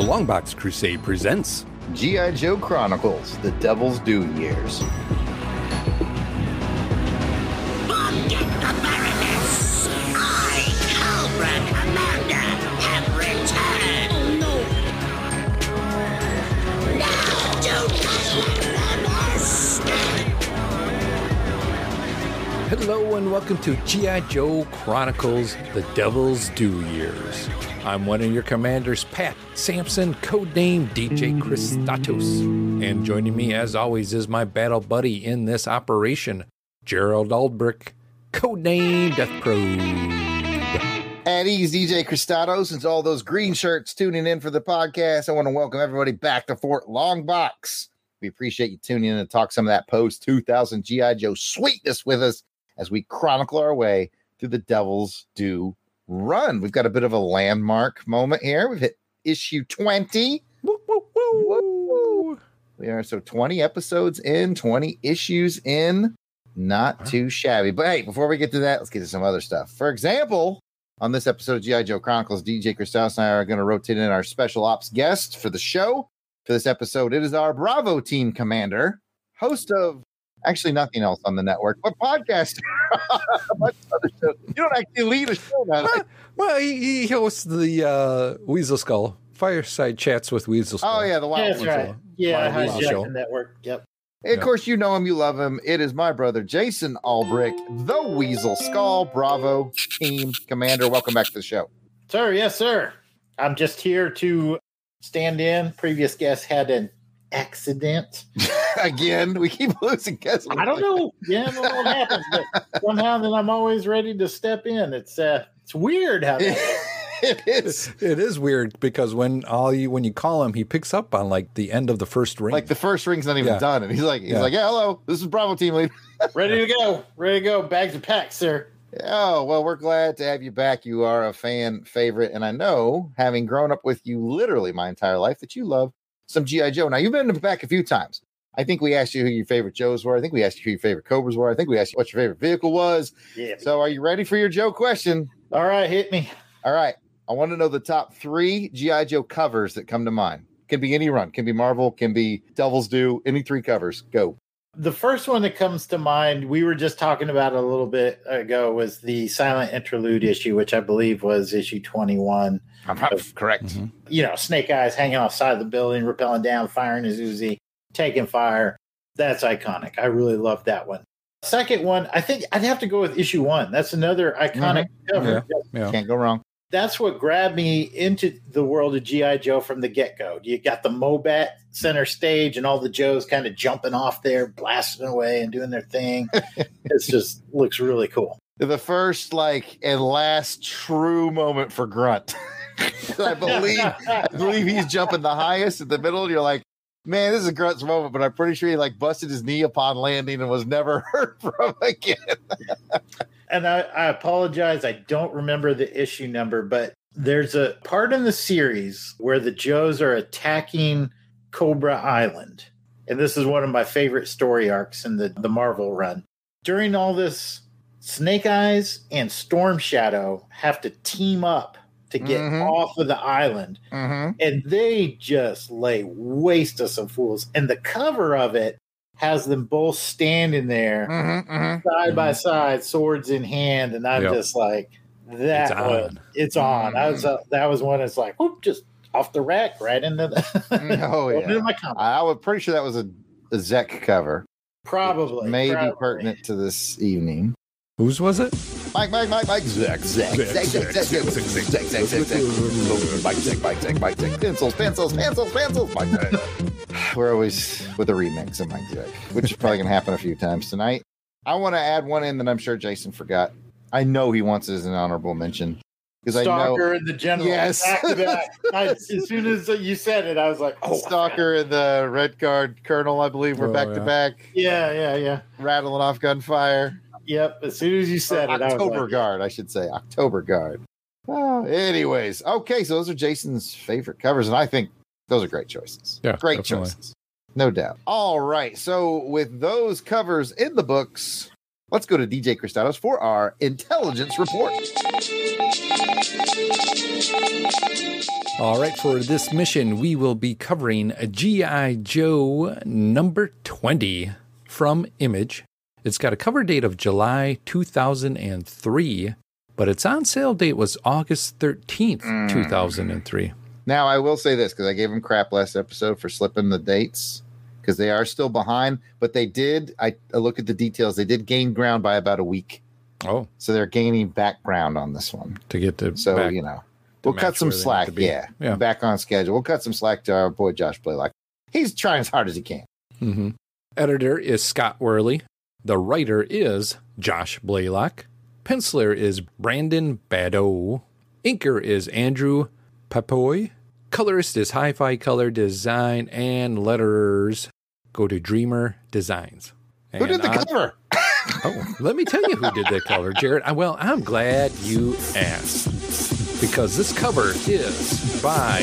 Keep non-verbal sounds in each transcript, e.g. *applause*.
The Longbox Crusade presents G.I. Joe Chronicles The Devil's Due Years. Forget the Baroness! I, Cobra Commander, have returned! Oh no! Now to Baroness! Hello and welcome to G.I. Joe Chronicles The Devil's Due Years. I'm one of your commanders, Pat Sampson, codename DJ Christatos. And joining me, as always, is my battle buddy in this operation, Gerald Aldbrich, codename Death Probe. At ease, DJ Cristados, and to all those green shirts tuning in for the podcast, I want to welcome everybody back to Fort Longbox. We appreciate you tuning in and talk some of that post 2000 G.I. Joe sweetness with us as we chronicle our way through the Devil's Due run. We've got a bit of a landmark moment here. We've hit issue 20. Woo, woo, woo, woo. We are so 20 episodes in, 20 issues in. Not too shabby. But hey, before we get to that, let's get to some other stuff. For example, on this episode of G.I. Joe Chronicles, DJ Christos and I are going to rotate in our special ops guest for the show. For this episode, it is our Bravo team commander, host of actually nothing else on the network, but podcast. A *laughs* bunch of other shows. You don't actually lead a show now. Well, well, he, he hosts the uh, Weasel Skull Fireside Chats with Weasel Skull. Oh, yeah, the Wild That's right. Yeah, Wild Weasel hijacked Show. the network. Yep. Of course, you know him, you love him. It is my brother, Jason Albrick, the Weasel Skull Bravo team commander. Welcome back to the show. Sir, yes, sir. I'm just here to stand in. Previous guest had an accident. *laughs* Again, we keep losing guests. I don't know. Yeah, I don't know what happens, but somehow then I'm always ready to step in. It's uh it's weird how *laughs* that it is It is weird because when all you when you call him, he picks up on like the end of the first ring. like the first ring's not even Yeah. done, and he's like, he's Yeah. like, yeah, hello, this is Bravo team lead. *laughs* ready to go. Ready to go. Bags are packs, sir. Oh, well, we're glad to have you back. You are a fan favorite, and I know, having grown up with you literally my entire life, that you love some GI Joe. Now you've been back a few times. I think we asked you who your favorite Joes were. I think we asked you who your favorite Cobras were. I think we asked you what your favorite vehicle was. Yeah. So, are you ready for your Joe question? All right, hit me. All right. I want to know the top three GI Joe covers that come to mind. Can be any run, can be Marvel, can be Devil's Due. Any three covers. Go. The first one that comes to mind, we were just talking about a little bit ago, was the silent interlude issue, which I believe was issue 21. correct. Mhm. You know, Snake Eyes hanging off side of the building, rappelling down, firing his Uzi, taking fire. That's iconic. I really love that one. Second one, I think I'd have to go with issue one. That's another iconic cover. yeah. Oh. Can't go wrong. That's what grabbed me into the world of G.I. Joe from the get go. You got the Mobat center stage and all the Joes kind of jumping off there, blasting away and doing their thing. *laughs* it just looks really cool. The first, like, and last true moment for Grunt. *laughs* I believe I believe he's jumping the highest in the middle. And you're like, man, this is a Grunt's moment, but I'm pretty sure he like busted his knee upon landing and was never *laughs* heard from again. And I, I apologize, I don't remember the issue number, but there's a part in the series where the Joes are attacking Cobra Island. And this is one of my favorite story arcs in the, the Marvel run. During all this, Snake Eyes and Storm Shadow have to team up to get Mhm. off of the island Mm-hmm. and they just lay waste to some fools. And the cover of it has them both standing there Mm-hmm. side by side, swords in hand, and I'm Yep. just like, that It's was on. it's on. I was uh, that was one. It's like, whoop, just off the rack, right into the Oh, *laughs* right into yeah. my comic. I was pretty sure that was a, a Zeck cover. Probably, Maybe probably. pertinent to this evening. Whose was it? Mike, Mike, Mike, Mike, Zeck, Zeck, Zeck, Zeck, Zeck, Zeck, Zeck, Zeck, Zeck, Zeck, Zeck, Mike, Zeck, Mike, Zeck, Mike, Zeck, pencils, pencils, pencils, pencils, Mike, Zeck. We're always with a remix of Mike Zeck, which is probably going to happen a few times tonight. I want to add one in that I'm sure Jason forgot. I know he wants it as an honorable mention because I know Stalker and the general. Yes. back to back. I, as soon as you said it, I was like, oh, Stalker and the Red Guard Colonel, I believe, were Oh, back to yeah. back, Yeah, yeah, yeah. rattling off gunfire. Yep. As soon as you uh, said Or it, I October like, Guard, I should say. October Guard. Oh, anyways, okay, so those are Jason's favorite covers, and I think those are great choices. Yeah, great definitely. choices. No doubt. All right, so with those covers in the books, let's go to DJ Christados for our intelligence report. All right, for this mission, we will be covering G.I. Joe number 20 from Image. It's got a cover date of July 2003, but its on sale date was August 13th, 2003. Now I will say this because I gave them crap last episode for slipping the dates because they are still behind, but they did. I, I look at the details. They did gain ground by about a week, Oh, so they're gaining background on this one. to get to So back. you know, we'll cut some where they need slack. Yeah, Yeah. back on schedule. We'll cut some slack to our boy Josh Blaylock. He's trying as hard as he can. Mhm. Editor is Scott Worley. The writer is Josh Blaylock. Penciler is Brandon Badeaux. Inker is Andrew Pepoy. Colorist is Hi Fi Color Design. And letterers go to Dreamer Designs. Who did the I- cover? Oh, let me tell you who did the color, Jared. Well, I'm glad you asked because this cover is by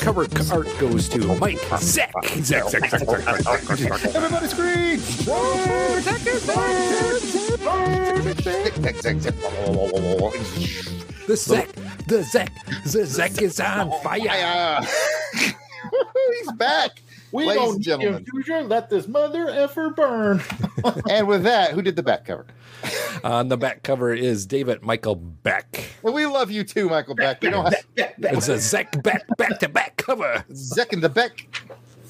cover art goes to Mike Zeck. Zeck, Zeck, Zeck, Zeck, Zeck, Zeck, Zeck. Everybody scream! The Zeck, the Zeck, the Zeck is on fire. He's back. We Ladies don't and gentlemen. gentlemen. let this mother effer burn. *laughs* And with that, who did the back cover? *laughs* On the back cover is David Michael Beck. Well, we love you too, Michael Beck. We don't have It's a Zeck back back to back cover. Zeck and the Beck.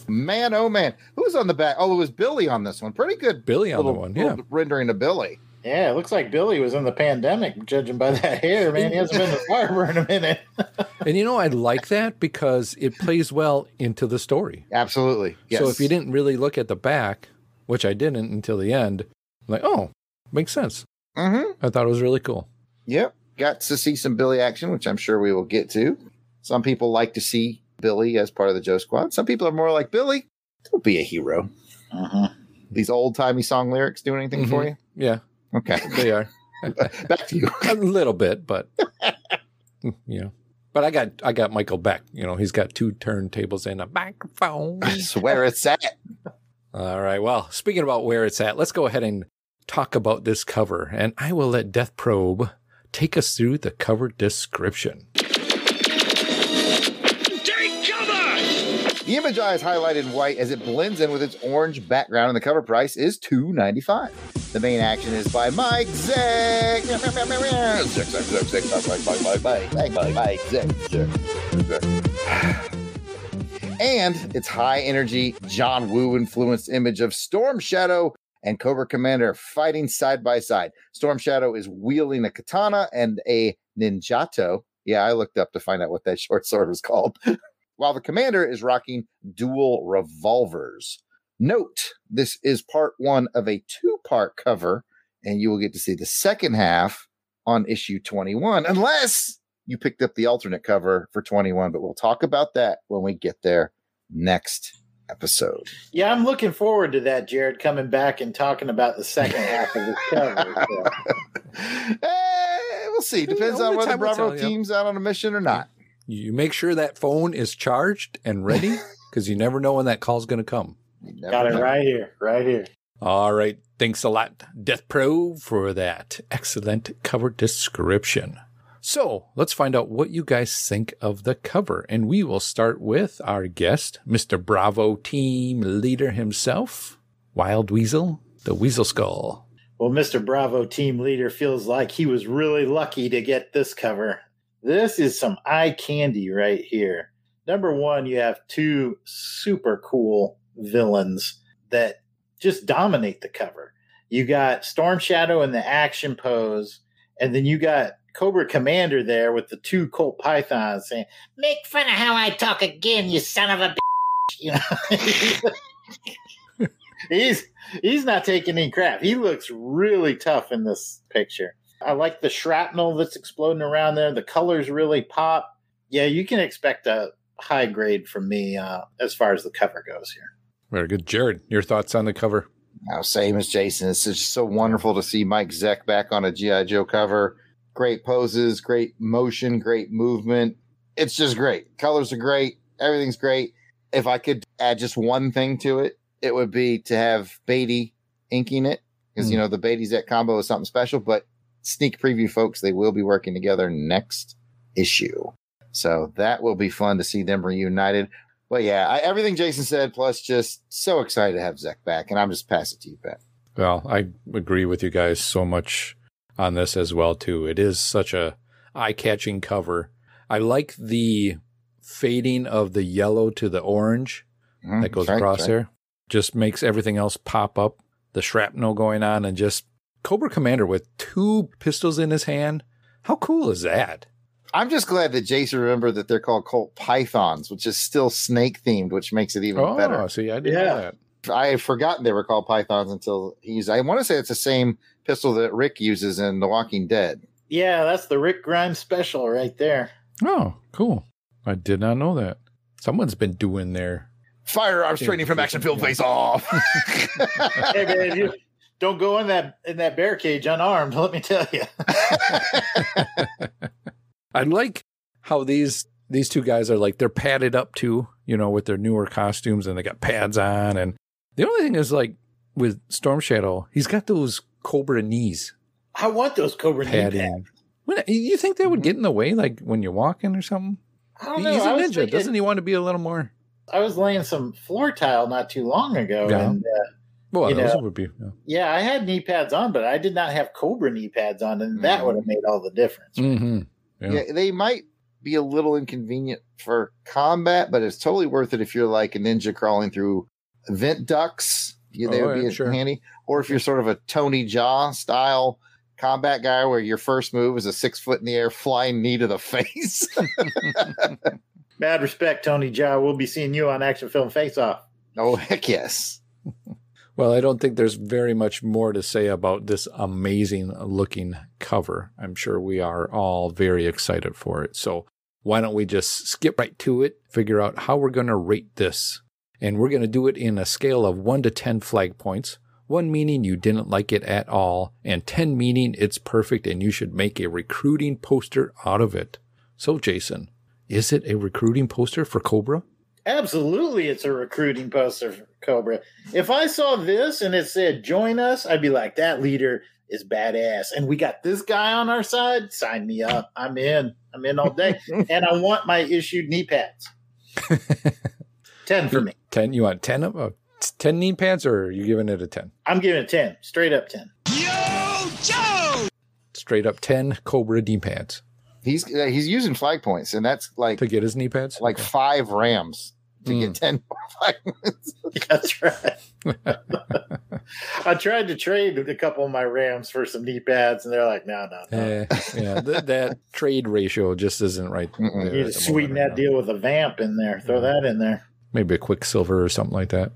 Man, oh man. Who's on the back? Oh, it was Billy on this one. Pretty good. Billy on the one, yeah. rendering of Billy. Yeah, it looks like Billy was in the pandemic, judging by that hair, man. He hasn't been to the barber in a minute. *laughs* And you know, I like that because it plays well into the story. Absolutely. Yes. So if you didn't really look at the back, which I didn't until the end, I'm like, oh, makes sense. Mm-hmm. I thought it was really cool. Yep. Got to see some Billy action, which I'm sure we will get to. Some people like to see Billy as part of the Joe Squad. Some people are more like Billy. Don't be a hero. These old timey song lyrics do anything for you? Yeah, Okay. *laughs* they are *laughs* Back to you. *laughs* a little bit, but you know. But I got I got Michael Beck. You know, he's got two turntables and a microphone. That's where it's at. All right. Well, speaking about where it's at, let's go ahead and talk about this cover, and I will let Death Probe take us through the cover description. The image eye is highlighted in white as it blends in with its orange background, and the cover price is two ninety five. The main action is by Mike Zeck. *laughs* And its high energy, John Woo influenced image of Storm Shadow and Cobra Commander fighting side by side. Storm Shadow is wielding a katana and a ninjato. Yeah, I looked up to find out what that *laughs* short sword was called *laughs* while the commander is rocking dual revolvers. Note, this is part one of a two part cover, and you will get to see the second half on issue 21, unless you picked up the alternate cover for 21. But we'll talk about that when we get there next episode. Yeah, I'm looking forward to that, Jared, coming back and talking about the second half of this cover. *laughs* So, Eh, we'll see. Depends on whether time will Bravo tell, yeah. team's out on a mission or not. You make sure that phone is charged and ready *laughs* because you never know when that call's going to come. Got it know. right here, right here. All right. Thanks a lot, Death Pro, for that excellent cover description. So let's find out what you guys think of the cover. And we will start with our guest, Mr. Bravo team leader himself, Wild Weasel, the Weasel Skull. Well, Mr. Bravo team leader feels like he was really lucky to get this cover. This is some eye candy right here. Number one, you have two super cool villains that just dominate the cover. You got Storm Shadow in the action pose, and then you got Cobra Commander there with the two Colt Pythons saying, Make fun of how I talk again, you son of a bitch. you know. *laughs* he's he's not taking any crap. He looks really tough in this picture. I like the shrapnel that's exploding around there. The colors really pop. Yeah, you can expect a high grade from me uh, as far as the cover goes here. Very good. Jared, your thoughts on the cover? Now, same as Jason. It's just so wonderful to see Mike Zeck back on a G.I. Joe cover. Great poses, great motion, great movement. It's just great. Colors are great. Everything's great. If I could add just one thing to it, it would be to have Beatty inking it because, you hmm. know, the Beatty Zeck combo is something special. But sneak preview, folks, they will be working together next issue. So that will be fun to see them reunited. But yeah, I, everything Jason said, plus just so excited to have Zeck back. And I'm just pass it to you, Pat. Well, I agree with you guys so much on this as well too. It is such a eye-catching cover. I like the fading of the yellow to the orange Mhm, that goes right, across right. there. Just makes everything else pop up. The shrapnel going on and just Cobra Commander with two pistols in his hand. How cool is that? I'm just glad that Jason remembered that they're called Colt Pythons, which is still snake themed, which makes it even oh, better. see, I didn't know Yeah. that. I had forgotten they were called Pythons until he's. I want to say it's the same pistol that Rick uses in The Walking Dead. Yeah, that's the Rick Grimes special right there. Oh, cool. I did not know that. Someone's been doing their Firearms Yeah. training from Action Film Face Off. *laughs* Hey man, you don't go in that in that bear cage unarmed. *laughs* Let me tell you. *laughs* I like how these these two guys are like they're padded up too, you know, with their newer costumes and they got pads on. And the only thing is like with Storm Shadow, he's got those cobra knees I want those Cobra knee pads. padding. When, you think that would get in the way, like when you're walking or something? I don't know. He's a I ninja. thinking- Doesn't he want to be a little more? I was laying some floor tile not too long ago, Yeah. and uh, Well, You those know. would be. yeah. yeah, I had knee pads on, but I did not have Cobra knee pads on, and that Mhm. would have made all the difference. Mm-hmm. Yeah. yeah, they might be a little inconvenient for combat, but it's totally worth it if you're like a ninja crawling through vent ducts. Oh, yeah, they Oh, would yeah, be sure. handy. Or if you're sort of a Tony Jaa style combat guy where your first move is a six foot in the air flying knee to the *laughs* face. *laughs* Mad respect, Tony Jaa. We'll be seeing you on Action Film Face Off. oh, heck yes. *laughs* Well, I don't think there's very much more to say about this amazing looking cover. I'm sure we are all very excited for it. So why don't we just skip right to it, figure out how we're going to rate this? And we're going to do it in a scale of 1 to 10 flag points. 1 meaning you didn't like it at all, and 10 meaning it's perfect and you should make a recruiting poster out of it. So, Jason, is it a recruiting poster for Cobra? Absolutely, it's a recruiting poster for Cobra. If I saw this and it said "Join us," I'd be like, "That leader is badass," and we got this guy on our side. Sign me up. I'm in. I'm in all day, *laughs* and I want my issued knee pads. *laughs* Ten for me. 10, you want 10 of uh, 10 knee pads or are you giving it a 10? I'm giving it ten, straight up ten. Yo, Joe! straight up 10 Cobra knee pads He's uh, he's using flag points, and that's like to get his knee pads. like five rams to Mm. get ten flag *laughs* points. That's right. *laughs* I tried to trade a couple of my Rams for some knee pads, and they're like, "No, no, no." Eh, yeah, th- that trade ratio just isn't right. You need to sweeten that right deal with a vamp in there. Throw that in there. Now. Maybe a Quicksilver or something like that.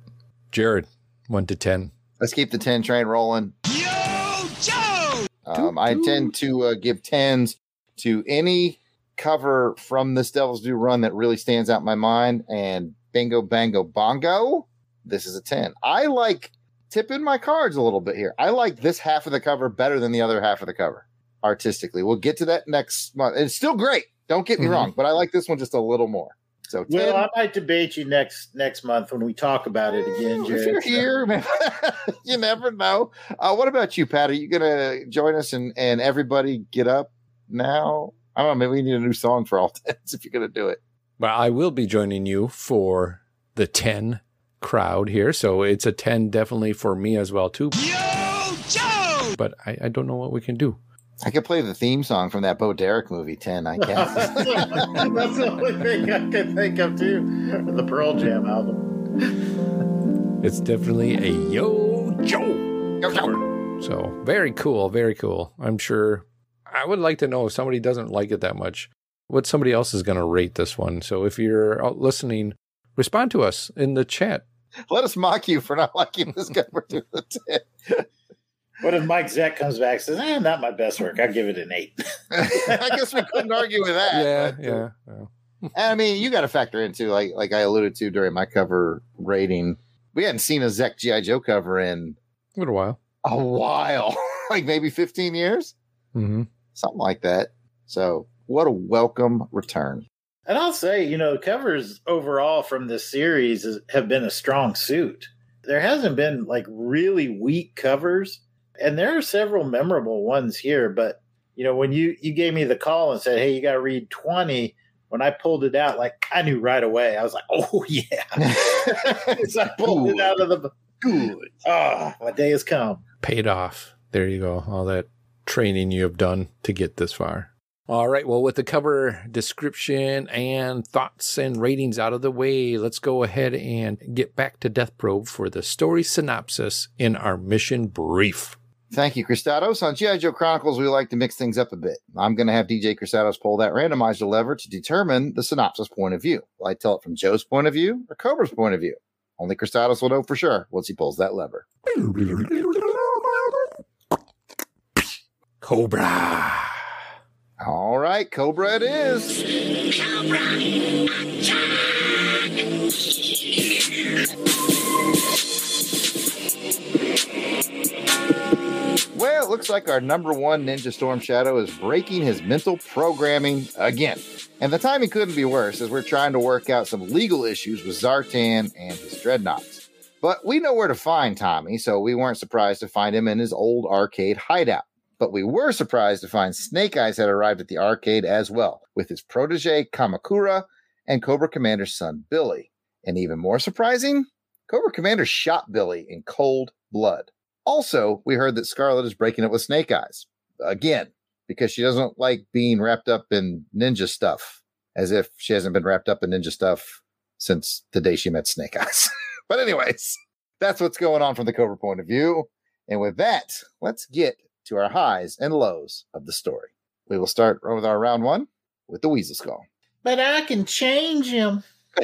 Jared, one to ten. Let's keep the ten train rolling. Yo, Um, I Toot, tend to uh, give tens to any cover from this Devil's Due run that really stands out in my mind. And bingo, bango, bongo. This is a 10. I like tipping my cards a little bit here. I like this half of the cover better than the other half of the cover artistically. We'll get to that next month. It's still great. Don't get me Mhm. wrong, but I like this one just a little more. So 10, Well, I might debate you next next month when we talk about it again, if you're Jared. here, man, *laughs* you never know. Uh, what about you, Pat? Are you going to join us and, and everybody get up now? I don't know. Maybe we need a new song for all *laughs* tens if you're going to do it. Well, I will be joining you for the ten crowd here, so it's a ten definitely for me as well too. But I, I don't know what we can do. I could play the theme song from that Bo Derek movie, 10, I guess. *laughs* That's the only thing I can think of too. The Pearl Jam album. It's definitely a Yo Joe cover. So very cool, very cool. I'm sure. I would like to know if somebody doesn't like it that much, what somebody else is going to rate this one. So if you're out listening, respond to us in the chat. Let us mock you for not *laughs* liking this cover to the 10. What if Mike Zeck comes back and says, eh, not my best work. I'll give it an eight. *laughs* I guess we couldn't argue with that. Yeah, but, uh, yeah. yeah. I mean, you got to factor into like like I alluded to during my cover rating. We hadn't seen a Zeck GI Joe cover in A little while. a while, *laughs* like maybe 15 years, hmm something like that. So, what a welcome return. And I'll say, you know, covers overall from this series is, have been a strong suit. There hasn't been like really weak covers, and there are several memorable ones here. But you know, when you you gave me the call and said, "Hey, you got to read 20," when I pulled it out, like I knew right away. I was like, "Oh *laughs* yeah!" *laughs* so I pulled it out of the good. Ah, my day has come. Paid off. There you go. All that training you have done to get this far. All right. Well, with the cover description and thoughts and ratings out of the way, let's go ahead and get back to Death Probe for the story synopsis in our mission brief. Thank you, Christados. On G.I. Joe Chronicles, we like to mix things up a bit. I'm going to have DJ Christados pull that randomizer lever to determine the synopsis point of view. Will I tell it from Joe's point of view or Cobra's point of view? Only Christados will know for sure once he pulls that lever. Cobra. All right, Cobra it is. Well, it looks like our number one Ninja Storm Shadow is breaking his mental programming again. And the timing couldn't be worse as we're trying to work out some legal issues with Zartan and his Dreadnoks. But we know where to find Tommy, so we weren't surprised to find him in his old arcade hideout. But we were surprised to find Snake Eyes had arrived at the arcade as well, with his protege Kamakura and Cobra Commander's son Billy. And even more surprising, Cobra Commander shot Billy in cold blood. Also, we heard that Scarlett is breaking up with Snake Eyes. Again, because she doesn't like being wrapped up in ninja stuff, as if she hasn't been wrapped up in ninja stuff since the day she met Snake Eyes. *laughs* but, anyways, that's what's going on from the Cobra point of view. And with that, let's get to our highs and lows of the story. We will start with our round one with the Weasel Skull. But I can change him. *laughs*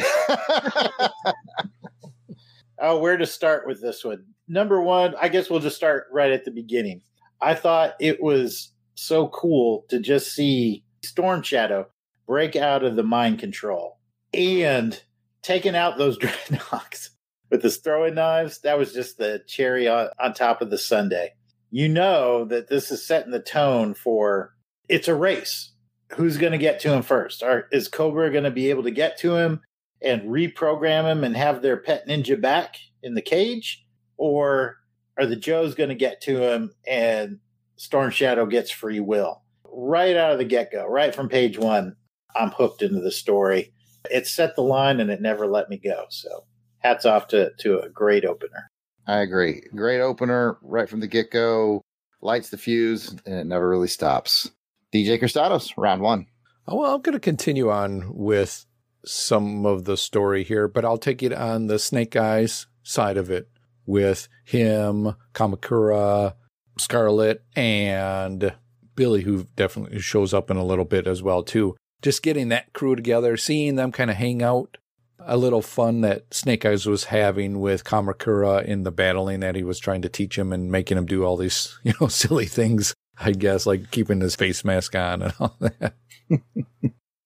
Oh, where to start with this one? Number one, I guess we'll just start right at the beginning. I thought it was so cool to just see Storm Shadow break out of the mind control and taking out those *laughs* dreadnoks with his throwing knives. That was just the cherry on, on top of the sundae. You know that this is setting the tone for it's a race. Who's going to get to him first? Or is Cobra going to be able to get to him and reprogram him and have their pet ninja back in the cage? Or are the Joes going to get to him and Storm Shadow gets free will? Right out of the get go, right from page one, I'm hooked into the story. It set the line and it never let me go. So hats off to, to a great opener. I agree. Great opener right from the get go, lights the fuse, and it never really stops. DJ Cristados, round one. Oh, well, I'm going to continue on with some of the story here, but I'll take it on the Snake Eyes side of it with him, Kamakura, Scarlett, and Billy, who definitely shows up in a little bit as well too. Just getting that crew together, seeing them kind of hang out, a little fun that Snake Eyes was having with Kamakura in the battling that he was trying to teach him and making him do all these, *laughs* you know, silly things, I guess, like keeping his face mask on and all that. *laughs*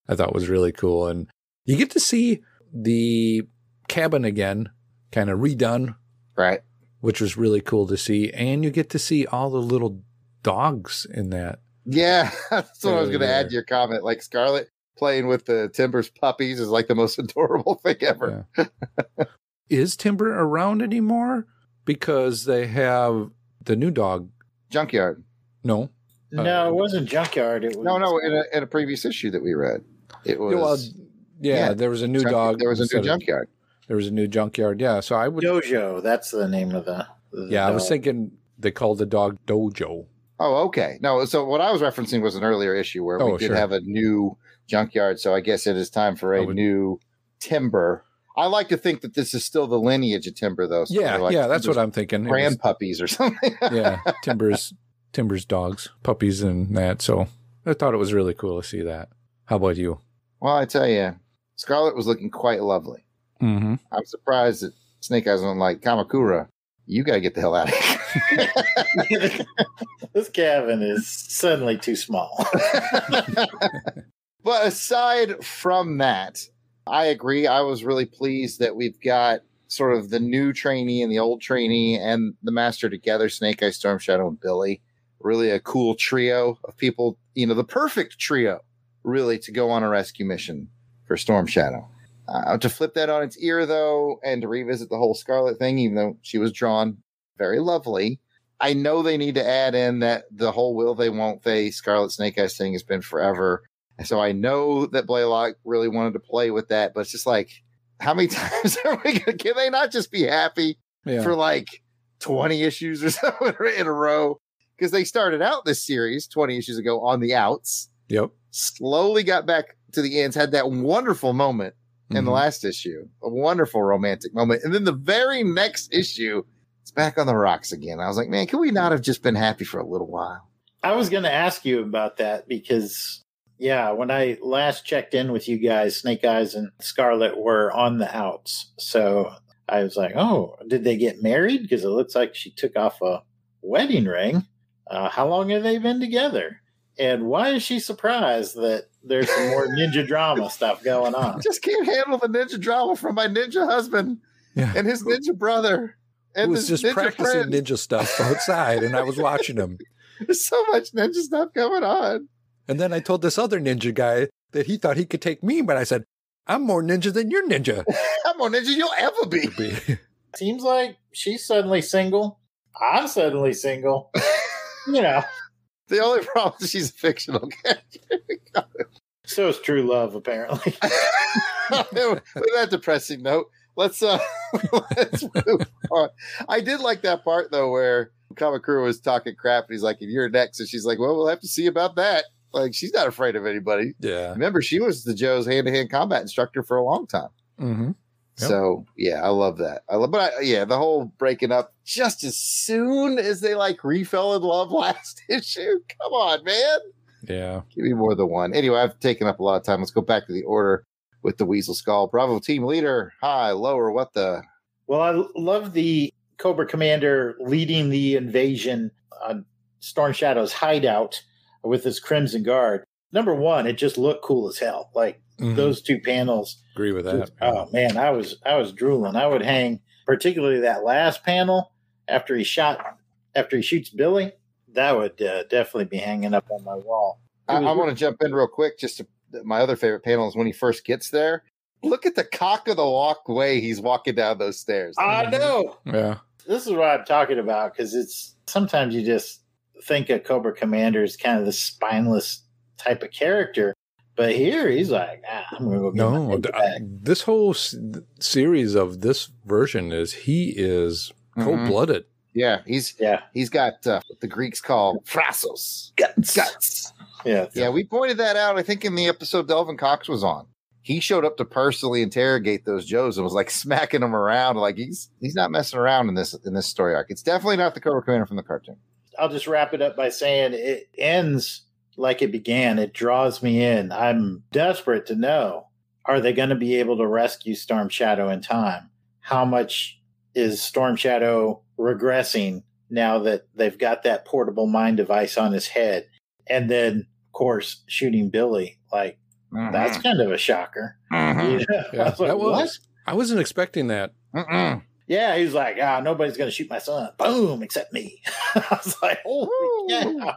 I thought was really cool. And you get to see the cabin again, kind of redone, Right. which was really cool to see. And you get to see all the little dogs in that. Yeah, *laughs* that's what I was going to add to your comment. Like Scarlett playing with the Timbers puppies is like the most *laughs* adorable thing ever. Is Timber around anymore? Because they have the new dog. Junkyard. No. No, uh, it wasn't Junkyard. It was No, no, in a, in a previous issue that we read, it was. Yeah, well, yeah, yeah, there was a new Junk- dog. There was a instead new of- junkyard. There was a new junkyard. Yeah. So I would. Dojo. That's the name of the. the yeah, I was thinking they called the dog Dojo. Oh, okay. No, so what I was referencing was an earlier issue where Oh, we did sure. have a new junkyard. So I guess it is time for a would- new timber. I like to think that this is still the lineage of timber, though. So Yeah, like yeah, that's what I'm thinking. It was- Grand puppies or *laughs* something. yeah, Timber's Timber's dogs, puppies, and that. So I thought it was really cool to see that. How about you? well, I tell you, Scarlett was looking quite lovely. Mm-hmm. I'm surprised that Snake Eyes wasn't like Kamakura. You got to get the hell out of here. *laughs* this cabin is suddenly too small. *laughs* but aside from that, I agree. I was really pleased that we've got sort of the new trainee and the old trainee and the master together Snake Eye, Storm Shadow, and Billy. Really a cool trio of people, you know, the perfect trio, really, to go on a rescue mission for Storm Shadow. Uh, to flip that on its ear, though, and to revisit the whole Scarlett thing, even though she was drawn very lovely, I know they need to add in that the whole will they, won't they Scarlett Snake Eyes thing has been forever. And so I know that Blaylock really wanted to play with that, but it's just like, how many *laughs* times are we gonna can they not just be happy Yeah. for like 20 issues or *laughs* so in a row? Because they started out this series 20 issues ago on the outs, yep. slowly got back to the ends, had that wonderful moment in the Mhm. last issue, a wonderful romantic moment. And then the very next issue, it's back on the rocks again. I was like, man, can we not have just been happy for a little while? I was going to ask you about that because, yeah, when I last checked in with you guys, Snake Eyes and Scarlett were on the outs. So I was like, oh, did they get married? Because it looks like she took off a wedding ring. Uh, how long have they been together? And why is she surprised that there's some more ninja drama *laughs* stuff going on? I on? just can't handle the ninja drama from my ninja husband Yeah. and his ninja brother. He And was just ninja practicing friend. ninja stuff outside, and I was watching him. *laughs* There's so much ninja stuff going on. And then I told this other ninja guy that he thought he could take me, but I said, I'm more ninja than your ninja. *laughs* I'm more ninja you'll ever be. Seems like she's suddenly single. I'm suddenly single. You know, The only problem is she's a fictional *laughs* character. so is true love, apparently. *laughs* With that depressing note, let's uh *laughs* let's move on. I did like that part though where Kamakura was talking crap and he's like, if you're next, and she's like, Well, we'll have to see about that. Like she's not afraid of anybody. yeah. Remember, she was the Joe's hand to hand combat instructor for a long time. hmm Yep. So yeah, I love that. I love, but I, yeah, the whole breaking up just as soon as they like refell in love *laughs* last issue. Come on, man, Yeah. give me more than one. Anyway, I've taken up a lot of time. Let's go back to the order with the Weasel Skull. Bravo team leader, high, lower, what the? Well, I love the Cobra Commander leading the invasion on Storm Shadow's hideout with his Crimson Guard. Number one, it just looked cool as hell. Like Mhm. those two panels. Agree with that. just- oh man, I was I was drooling. I would hang, particularly that last panel after he shot after he shoots Billy. That would uh, definitely be hanging up on my wall. I, was I want to jump in real quick. Just to, my other favorite panel is when he first gets there. Look at the cock of the walkway he's walking down those stairs. I know. Yeah. this is what I'm talking about because it's sometimes you just think a Cobra Commander is kind of the spineless type of character, but here he's like, ah, I'm gonna go get No, ninja th- back. this whole s- series of this version is he is Mhm. cold blooded. Yeah, he's Yeah, he's got uh, what the Greeks call phrasos, guts, guts. Yeah, Yeah, we pointed that out. I think in the episode Delvin Cox was on. He showed up to personally interrogate those Joes and was like *laughs* smacking them around. Like he's he's not messing around in this in this story arc. It's definitely not the Cobra Commander from the cartoon. I'll just wrap it up by saying it ends like it began. It draws me in. I'm desperate to know are they going to be able to rescue Storm Shadow in time? How much is Storm Shadow regressing now that they've got that portable mind device on his head? And then, of course, shooting Billy. Like, that's kind of a shocker. Mhm. Yeah. Yeah, *laughs* I was like, that was. what? I wasn't expecting that. Mm-mm. Yeah, he was like, ah, nobody's going to shoot my son. Boom, except me. *laughs* I was like, holy Woo. cow.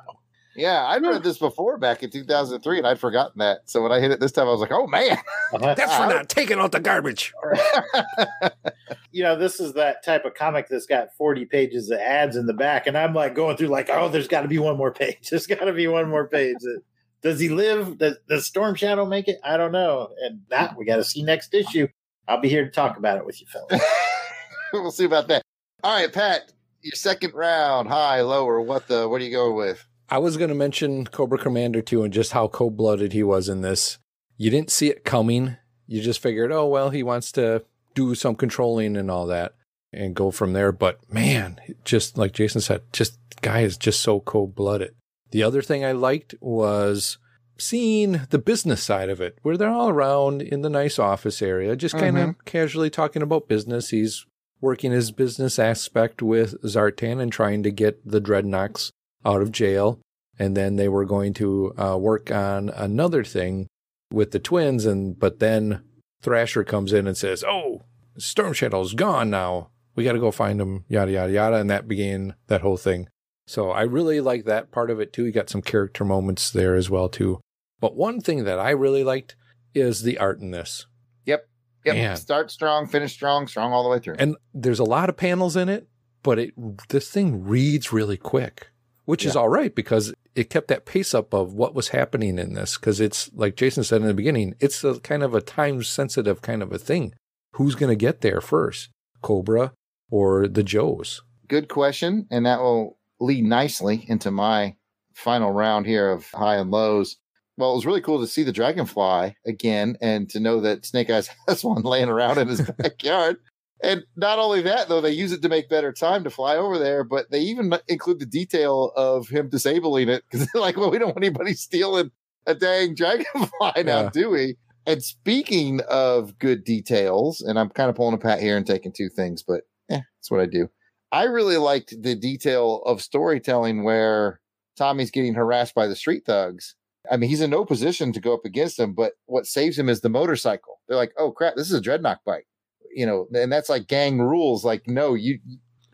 Yeah, I'd read this before back in 2003 and I'd forgotten that. So when I hit it this time, I was like, oh man. Uh-huh. That's for not taking out the garbage. *laughs* you know, this is that type of comic that's got 40 pages of ads in the back. And I'm like going through, like, oh, there's got to be one more page. *laughs* There's got to be one more page. Uh, does he live? Does, does Storm Shadow make it? I don't know. And that we got to see next issue. I'll be here to talk about it with you, fellas. *laughs* we'll see about that. All right, Pat, your second round, high, lower, what the what are you going with? I was going to mention Cobra Commander too, and just how cold blooded he was in this. You didn't see it coming. You just figured, oh, well, he wants to do some controlling and all that and go from there. But man, just like Jason said, just guy is just so cold blooded. The other thing I liked was seeing the business side of it, where they're all around in the nice office area, just kind of mm-hmm. casually talking about business. He's working his business aspect with Zartan and trying to get the Dreadnoks out of jail. And then they were going to uh, work on another thing with the twins. And but then Thrasher comes in and says, "Oh, Storm Shadow's gone now. We got to go find him." Yada yada yada. And that began that whole thing. So I really like that part of it too. You got some character moments there as well too. But one thing that I really liked is the art in this. Yep. Yep. Man. Start strong, finish strong, strong all the way through. And there's a lot of panels in it, but it this thing reads really quick. Which is all right because it kept that pace up of what was happening in this. Because it's like Jason said in the beginning, it's a kind of a time sensitive kind of a thing. Who's going to get there first, Cobra or the Joes? Good question. And that will lead nicely into my final round here of high and lows. Well, it was really cool to see the dragonfly again and to know that Snake Eyes *laughs* has one laying around in his *laughs* backyard. And not only that, though, they use it to make better time to fly over there, but they even include the detail of him disabling it because they're *laughs* like, well, we don't want anybody stealing a dang dragonfly now, do we? And speaking of good details, and I'm kind of pulling a pat here and taking two things, but eh, that's what I do. I really liked the detail of storytelling where Tommy's getting harassed by the street thugs. I mean, he's in no position to go up against them, but what saves him is the motorcycle. They're like, "Oh crap, this is a Dreadnok bike," you know, and that's like gang rules. Like, no, you,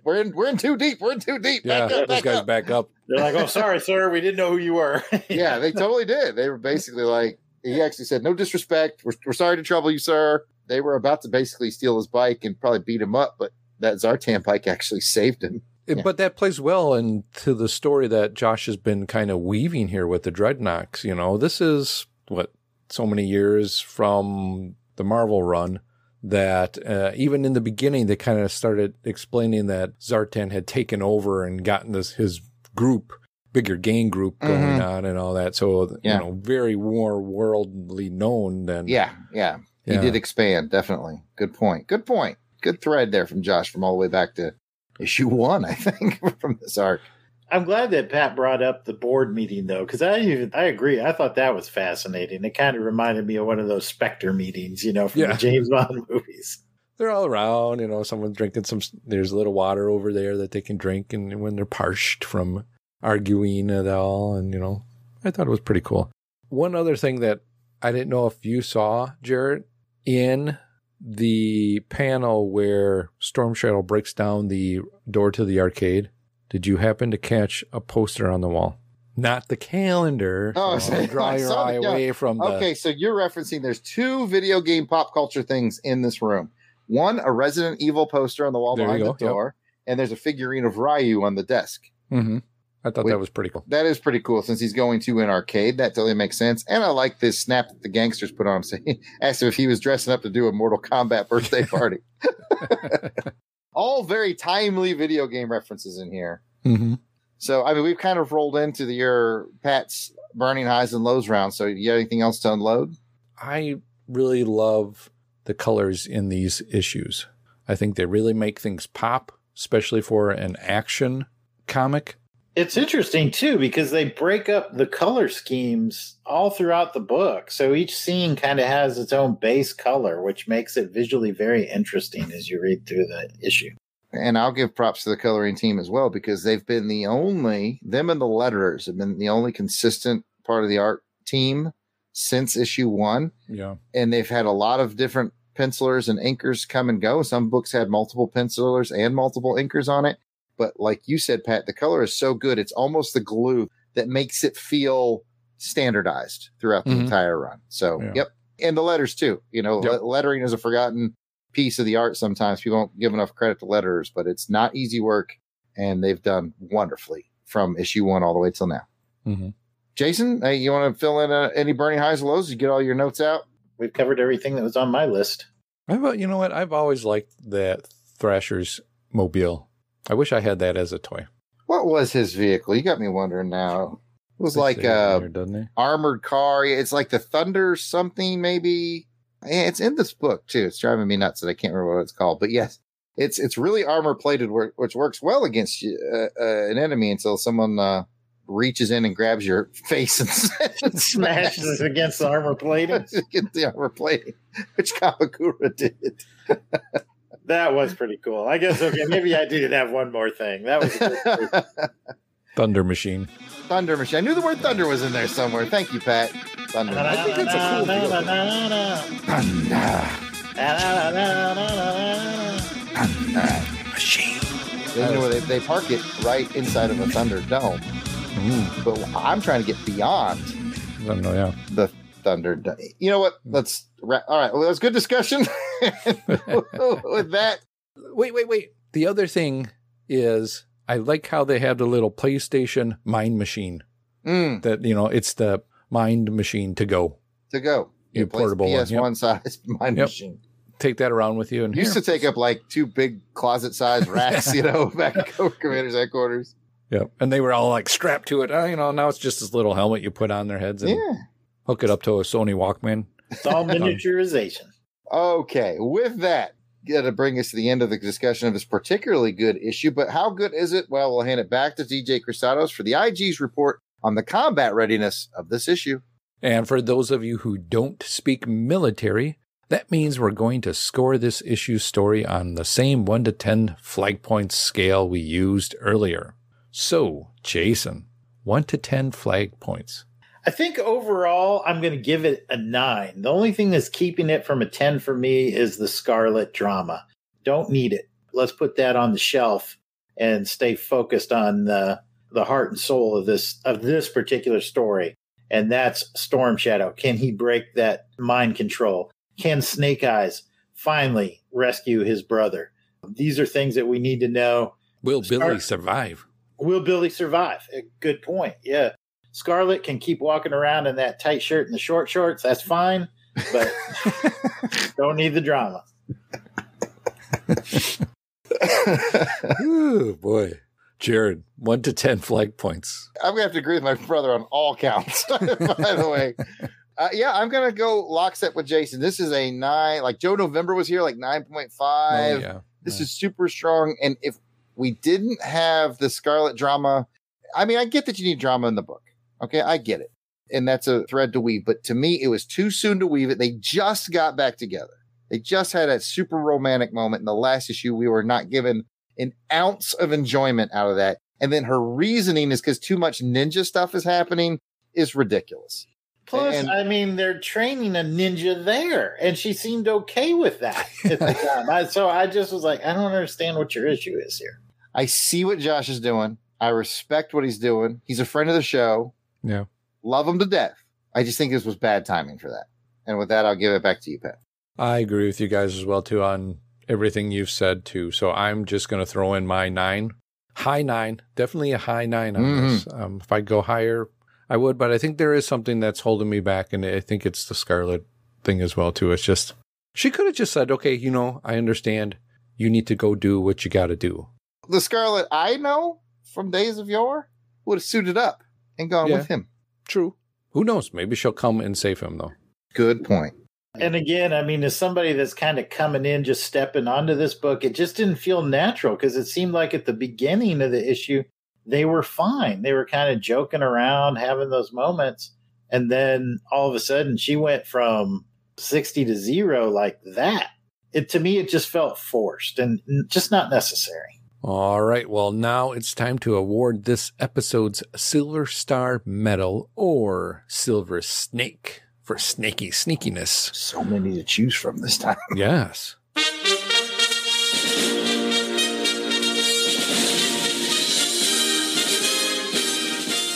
we're in, we're in too deep. We're in too deep. Yeah, up, those back guys up. back up. They're like, "Oh, sorry, sir, we didn't know who you were." *laughs* yeah, they totally did. They were basically like, he actually said, "No disrespect. We're, we're sorry to trouble you, sir." They were about to basically steal his bike and probably beat him up, but that Zartan bike actually saved him. Yeah. But that plays well into the story that Josh has been kind of weaving here with the Dreadnoks. You know, this is what so many years from the Marvel run that uh, even in the beginning they kind of started explaining that Zartan had taken over and gotten this his group, bigger gang group going Mhm. on and all that. So Yeah. you know, very more worldly known than Yeah, yeah. He Yeah. did expand, definitely. Good point. Good point. Good thread there from Josh from all the way back to issue one, I think, *laughs* from this arc. I'm glad that Pat brought up the board meeting though, because I even I agree. I thought that was fascinating. It kind of reminded me of one of those Spectre meetings, you know, from Yeah. the James Bond *laughs* movies. they're all around, you know, someone's drinking some, there's a little water over there that they can drink and when they're parched from arguing at all. And, you know, I thought it was pretty cool. One other thing that I didn't know if you saw, Jared, in the panel where Storm Shadow breaks down the door to the arcade, did you happen to catch a poster on the wall? Not the calendar. Oh, so *laughs* I draw your saw eye that, yeah. away from the. Okay, so you're referencing there's two video game pop culture things in this room. One, a Resident Evil poster on the wall There behind the go, yep. door, and there's a figurine of Ryu on the desk. Mhm. I thought Wait. that was pretty cool. That is pretty cool since he's going to an arcade. That totally makes sense. And I like this snap that the gangsters put on him *laughs* saying, asked him if he was dressing up to do a Mortal Kombat birthday *laughs* party. All very timely video game references in here. hmm So, I mean, we've kind of rolled into the your Pat's burning highs and lows round. So, you got anything else to unload? I really love the colors in these issues. I think they really make things pop, especially for an action comic. It's interesting too because they break up the color schemes all throughout the book. So each scene kind of has its own base color, which makes it visually very interesting as you read through the issue. And I'll give props to the coloring team as well because they've been the only, them and the letterers have been the only consistent part of the art team since issue one. Yeah. and they've had a lot of different pencilers and inkers come and go. Some books had multiple pencilers and multiple inkers on it. But like you said, Pat, the color is so good. It's almost the glue that makes it feel standardized throughout the Mhm. entire run. So, Yeah. yep. And the letters too. You know, Yep. lettering is a forgotten piece of the art sometimes. People don't give enough credit to letters, but it's not easy work. And they've done wonderfully from issue one all the way till now. hmm Jason, hey, you want to fill in uh, any burning highs and lows? You get all your notes out? We've covered everything that was on my list. I've, you know what? I've always liked that Thrasher's mobile. I wish I had that as a toy. What was his vehicle? You got me wondering now. It was They like say it in a there, armored car. It's like the Thunder something, maybe. Yeah, it's in this book too. It's driving me nuts that I can't remember what it's called. But yes, it's it's really armor plated, which works well against you, uh, uh, an enemy until someone uh, reaches in and grabs your *laughs* face and, and *laughs* Smashes against the armor plating. *laughs* Get the armor plating, which Kamakura did. That was pretty cool. I guess okay, maybe I did have one more thing. That was a good *laughs* Thunder Machine. Thunder machine. I knew the word thunder was in there somewhere. Thank you, Pat. Thunder. I think that's a cool deal. Thunder. Machine. You know, they, they park it right inside of a Thunder Dome. Mm, But I'm trying to get beyond I don't know, yeah. the Thunder Dome. You know what? Let's. Ra- All right. Well, that was good discussion. *laughs* With that, Wait, wait, wait. The other thing is I like how they have the little PlayStation mind machine Mm, that, you know, it's the mind machine to go. to go. Your Replace portable one, PS1 size *laughs* mind Yep. machine. Take that around with you. And Used here. to take up like two big closet size *laughs* racks, you know, back at *laughs* Cobra Commander's headquarters. Yep. And they were all like strapped to it. Uh, you know, now it's just this little helmet you put on their heads and Yeah. hook it up to a Sony Walkman. It's all miniaturization. Okay, with that, to bring us to the end of the discussion of this particularly good issue. But how good is it? Well, we'll hand it back to DJ Crisados for the IG's report on the combat readiness of this issue. And for those of you who don't speak military, that means we're going to score this issue story on the same 1 to 10 flag points scale we used earlier. So, Jason, 1 to 10 flag points. I think overall, I'm going to give it a nine. The only thing that's keeping it from a 10 for me is the Scarlett drama. Don't need it. Let's put that on the shelf and stay focused on the, the heart and soul of this of this particular story. And that's Storm Shadow. Can he break that mind control? Can Snake Eyes finally rescue his brother? These are things that we need to know. Will Billy survive? Will Billy survive? Eh, good point. Yeah. Scarlett can keep walking around in that tight shirt and the short shorts. That's fine, but *laughs* don't need the drama. *laughs* Ooh, boy. Jared, 1 to 10 flag points. I'm gonna have to agree with my brother on all counts. *laughs* by the way, uh, yeah, I'm gonna go lockstep with Jason. This is a nine. Like Joe November was here, like nine point five. Oh, yeah. This Yeah. is super strong. And if we didn't have the Scarlett drama, I mean, I get that you need drama in the book. Okay, I get it. And that's a thread to weave. But to me, it was too soon to weave it. They just got back together. They just had a super romantic moment in the last issue. We were not given an ounce of enjoyment out of that. And then her reasoning is because too much ninja stuff is happening is ridiculous. Plus, And- I mean, they're training a ninja there, and she seemed okay with that *laughs* at the time. I, so I just was like, I don't understand what your issue is here. I see what Josh is doing. I respect what he's doing. He's a friend of the show. Yeah. Love him to death. I just think this was bad timing for that. And with that, I'll give it back to you, Pat. I agree with you guys as well too on everything you've said too. So I'm just going to throw in my nine, high nine, definitely a high nine on Mhm. this. Um, if I go higher, I would, but I think there is something that's holding me back, and I think it's the Scarlett thing as well too. It's just she could have just said, "Okay, you know, I understand. You need to go do what you got to do." The Scarlett I know from Days of Yore would have suited up and gone Yeah. with him. True. Who knows? Maybe she'll come and save him though. Good point. And again, I mean, as somebody that's kind of coming in, just stepping onto this book, it just didn't feel natural because it seemed like at the beginning of the issue, they were fine. They were kind of joking around, having those moments. And then all of a sudden, she went from 60 to zero like that. It to me, it just felt forced and just not necessary. All right. Well, now it's time to award this episode's Silver Star Medal or Silver Snake for snaky sneakiness. So many to choose from this time. Yes.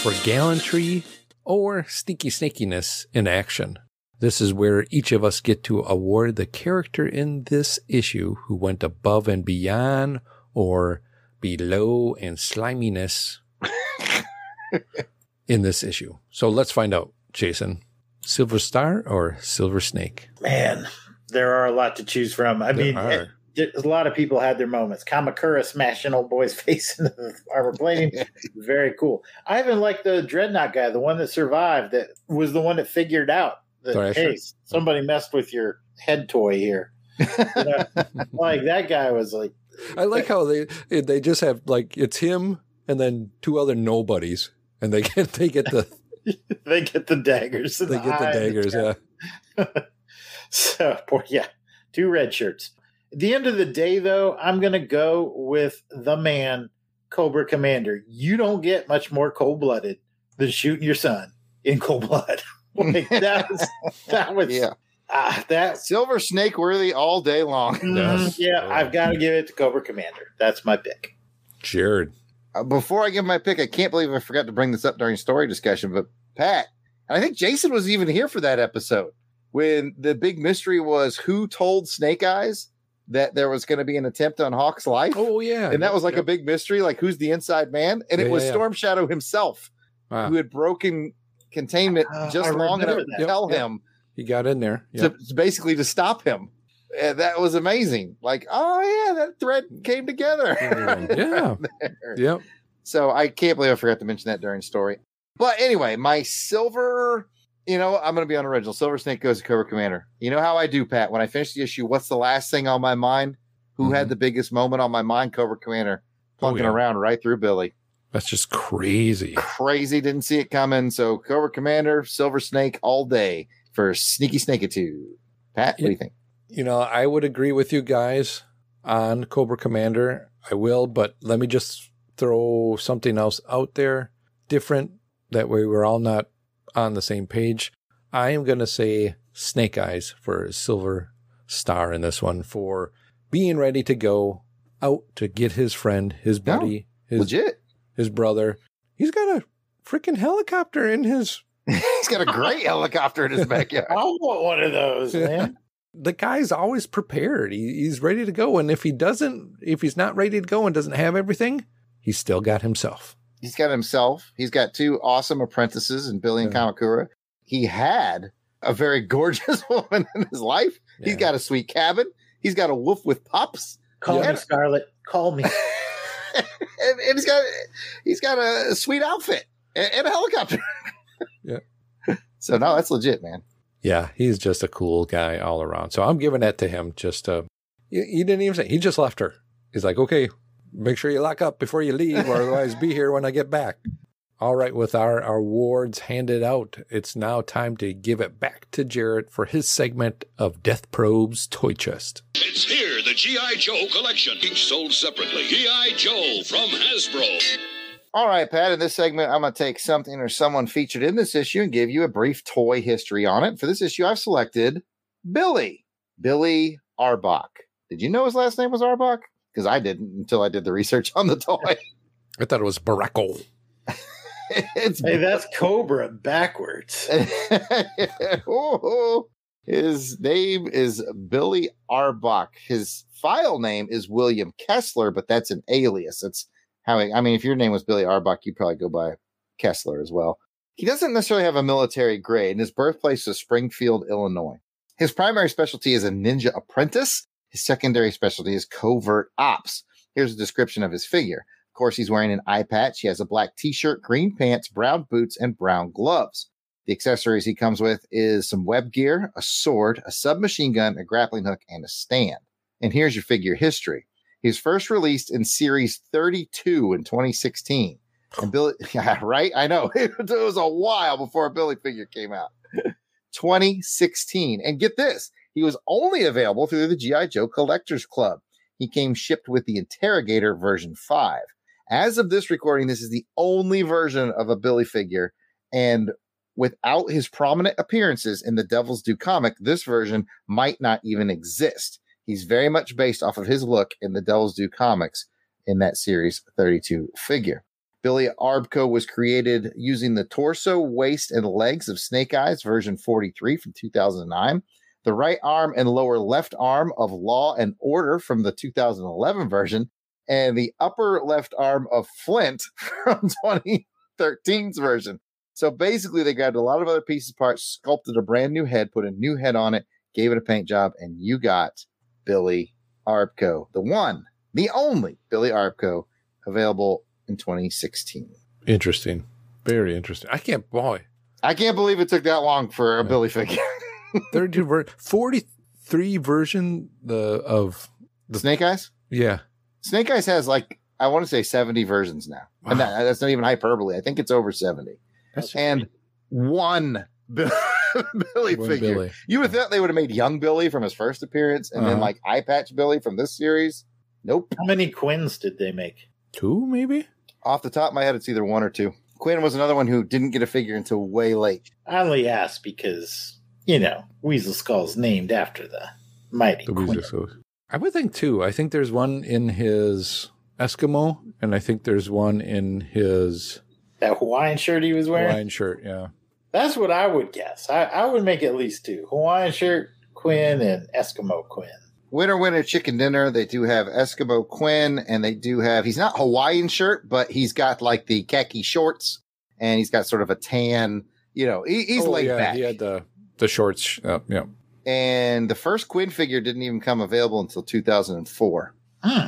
For gallantry or sneaky snakiness in action. This is where each of us get to award the character in this issue who went above and beyond or below in sliminess *laughs* in this issue. So let's find out, Jason. Silver Star or Silver Snake? Man, there are a lot to choose from. I There mean, are. Eh, it- a lot of people had their moments. Kamakura smashing old boy's *laughs* face into the armor plating. *laughs* Very cool. I even like the Dreadnok guy, the one that survived, that was the one that figured out that Thrasher? hey, somebody messed with your head toy here. You know, like that guy was like, I like how they they just have like it's him and then two other nobodies, and they get they get the *laughs* they get the daggers. in they get the daggers. chest. Yeah, *laughs* So, boy, yeah, two red shirts. At the end of the day, though, I'm going to go with the man, Cobra Commander. You don't get much more cold blooded than shooting your son in cold blood. *laughs* like that was that was yeah. Ah, that. Silver Snake worthy all day long. *laughs* Yes. mm, yeah, Yeah. I've got to give it to Cobra Commander. That's my pick. Jared. Uh, before I give my pick, I can't believe I forgot to bring this up during story discussion, but Pat, and I think Jason was even here for that episode when the big mystery was who told Snake Eyes that there was going to be an attempt on Hawk's life. Oh yeah, and that was like a big mystery, like who's the inside man? And it was yeah, yeah. Storm Shadow himself Wow. who had broken containment Ah, just I long enough that. to tell Yep. him he got in there. Yep. to basically to stop him. And that was amazing. Like, oh yeah, that thread came together. *laughs* yeah, *laughs* yep. So I can't believe I forgot to mention that during story. But anyway, my silver, you know, I'm going to be unoriginal. Silver Snake goes to Cobra Commander. You know how I do, Pat? When I finish the issue, what's the last thing on my mind? Who had the biggest moment on my mind? Cobra Commander, Mm-hmm. Oh, plunking yeah. around right through Billy. That's just crazy. Crazy, didn't see it coming. So Cobra Commander, Silver Snake all day for Sneaky Snakitude. Pat, what do you think? You know, I would agree with you guys on Cobra Commander. I will, but let me just throw something else out there different. That way we're all not on the same page. I am going to say Snake Eyes for Silver Star in this one for being ready to go out to get his friend, his No, buddy, his, Legit. his brother. He's got a freaking helicopter in his *laughs* He's got a great helicopter in his backyard. *laughs* I want one of those, man. *laughs* the guy's always prepared. He, he's ready to go. And if he doesn't, if he's not ready to go and doesn't have everything, he's still got himself. He's got himself. He's got two awesome apprentices in Billy and Yeah. Kamakura. He had a very gorgeous woman in his life. He's got a sweet cabin. He's got a wolf with pups. Call Yeah. me, Scarlett. Call me. and, and he's got he's got a sweet outfit and, and a helicopter. Yeah. So no, that's legit, man. Yeah, he's just a cool guy all around. So I'm giving that to him. Just uh, he, he didn't even say. He just left her. He's like, okay, make sure you lock up before you leave, or otherwise be here when I get back. All right, with our, our awards handed out, it's now time to give it back to Jarrett for his segment of Death Probe's Toy Chest. It's here, the G.I. Joe collection, each sold separately. G.I. Joe from Hasbro. All right, Pat. In this segment, I'm going to take something or someone featured in this issue and give you a brief toy history on it. For this issue, I've selected Billy, Billy Arboc. Did you know his last name was Arboc? Because I didn't until I did the research on the toy. *laughs* I thought it was Baracco. it's hey, that's Cobra backwards. *laughs* Oh, his name is Billy Arboc. His file name is William Kessler, but that's an alias. That's how I mean, if your name was Billy Arboc, you'd probably go by Kessler as well. He doesn't necessarily have a military grade, and his birthplace is Springfield, Illinois. His primary specialty is a ninja apprentice. His secondary specialty is covert ops. Here's a description of his figure. Of course, he's wearing an eye patch. He has a black t-shirt, green pants, brown boots, and brown gloves. The accessories he comes with is some web gear, a sword, a submachine gun, a grappling hook, and a stand. And here's your figure history. He was first released in series 32 in 2016. And *sighs* Billy, *laughs* yeah, right? I know. *laughs* It was a while before a Billy figure came out. *laughs* 2016. And get this, he was only available through the G.I. Joe Collectors Club. He came shipped with the Interrogator version 5. As of this recording, this is the only version of a Billy figure. And without his prominent appearances in the Devil's Due comic, this version might not even exist. He's very much based off of his look in the Devil's Due comics in that series 32 figure. Billy Arboc was created using the torso, waist, and legs of Snake Eyes version 43 from 2009, the right arm and lower left arm of Law and Order from the 2011 version, and the upper left arm of Flint *laughs* from 2013's version. So basically, they grabbed a lot of other pieces parts, sculpted a brand new head, put a new head on it, gave it a paint job, and you got Billy Arboc, the one, the only Billy Arboc available in 2016. Interesting. Very interesting. I can't, boy, I can't believe it took that long for a Yeah. Billy figure. *laughs* 32 ver- 43 version the of the Snake Eyes? yeah Snake Eyes has like, I want to say 70 versions now. And that, that's not even hyperbole. I think it's over 70. That's And one Bi- *laughs* *laughs* Billy One figure. Billy. You would think they would have made young Billy from his first appearance and then Uh-huh. like eye patch Billy from this series. Nope. How many Kwinns did they make? two maybe Off the top of my head, it's either one or two. Kwinn was another one who didn't get a figure until way late. I only asked because, you know, Weasel Skull's named after the mighty the Kwinn. Weezer Souls. i would think two i think there's one in his eskimo and i think there's one in his That Hawaiian shirt he was wearing? hawaiian shirt yeah That's what I would guess. I, I would make at least two Hawaiian shirt Kwinn and Eskimo Kwinn. Winner Winner Chicken Dinner. They do have Eskimo Kwinn, and they do have. He's not Hawaiian shirt, but he's got like the khaki shorts, and he's got sort of a tan. You know, he, he's Oh, laid yeah, back. He had the the shorts. Uh, yeah. and the first Kwinn figure didn't even come available until 2004. Hmm.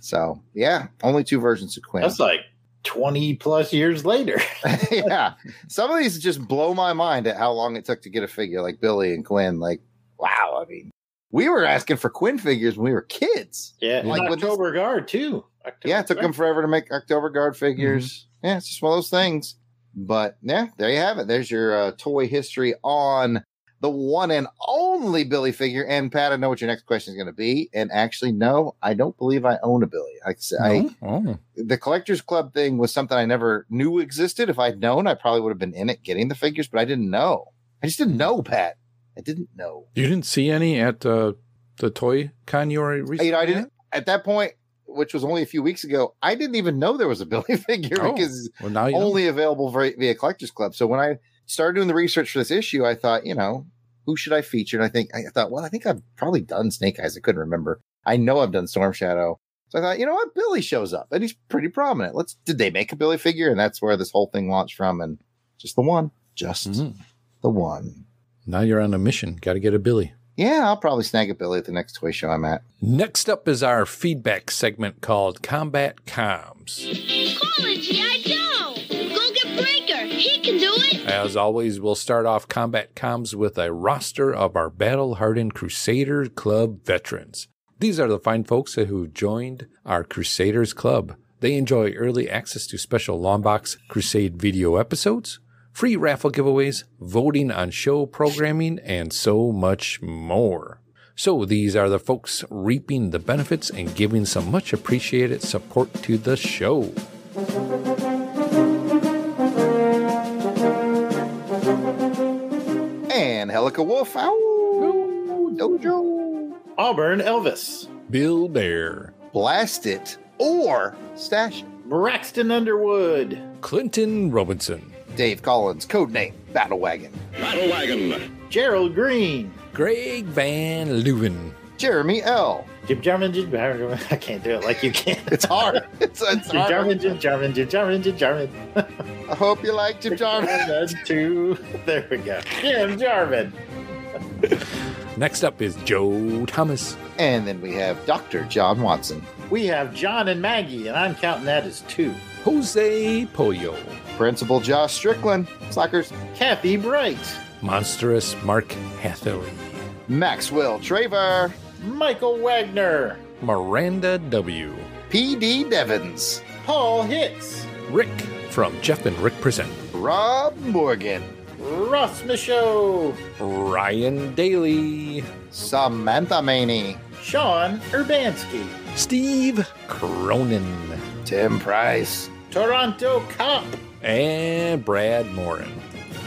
So yeah, only two versions of Kwinn. That's like 20 plus years later. *laughs* *laughs* yeah, some of these just blow my mind at how long it took to get a figure like Billy and Kwinn. Like, wow, I mean, we were asking for Kwinn figures when we were kids. Yeah, Like like with this- October Guard too. October Yeah, it took them forever to make October Guard figures. Yeah, it's just one of those things. But yeah, there you have it. There's your uh, toy history on the one and only Billy figure. And Pat, I know what your next question is going to be. And actually, no, I don't believe I own a Billy. I said, I, Oh. the collectors club thing was something I never knew existed. If I'd known, I probably would have been in it getting the figures, but I didn't know. I just didn't know, Pat. I didn't know. You didn't see any at uh, the toy con you were recently? You know, I didn't at that point, which was only a few weeks ago. I didn't even know there was a Billy *laughs* figure Oh, because Well, you know. only available via, via collectors club. So when I started doing the research for this issue, I thought, you know, who should I feature? And I think I thought, well, I think I've probably done Snake Eyes. I couldn't remember. I know I've done Storm Shadow. So I thought, you know what, Billy shows up and he's pretty prominent. Let's did they make a Billy figure? And that's where this whole thing launched from. And just the one, just Mhm. the one. Now you're on a mission. Got to get a Billy. Yeah, I'll probably snag a Billy at the next toy show I'm at. Next up is our feedback segment called Combat Comms. Call it G.I. Joe. Go get Breaker. He can do it. As always, we'll start off Combat Comms with a roster of our battle hardened Crusader Club veterans. These are the fine folks who joined our Crusaders Club. They enjoy early access to special Longbox Crusade video episodes, free raffle giveaways, voting on show programming, and so much more. So these are the folks reaping the benefits and giving some much appreciated support to the show. And Helica Wolf. Ow, Dojo. Auburn Elvis. Bill Bear, Blast it or stash it. Braxton Underwood. Clinton Robinson, Dave Collins, codename Battle Wagon. Battle Wagon. Gerald Green. Greg Van Leeuwen, Jeremy L. Jim Jarman, Jim Jarman. I can't do it like you can. It's hard. *laughs* it's, it's Jim hard. Jarman, Jim Jarman, Jim Jarman, Jim Jarman. I hope you like Jim Jarman. Jarman, *laughs* two. There we go. Jim Jarman. Next up is Joe Thomas, And then we have Dr. John Watson, We have John and Maggie, and I'm counting that as two. Jose Pollo, Principal Josh Strickland, Slackers, Kathy Bright, Monstrous Mark Hathaway, Maxwell Traver, Michael Wagner, Miranda W., P.D. Devons, Paul Hicks, Rick from Jeff and Rick Present, Rob Morgan, Ross Michaud, Ryan Daly, Samantha Maney, Sean Urbanski, Steve Cronin, Tim Price, Toronto Cop, and Brad Morin.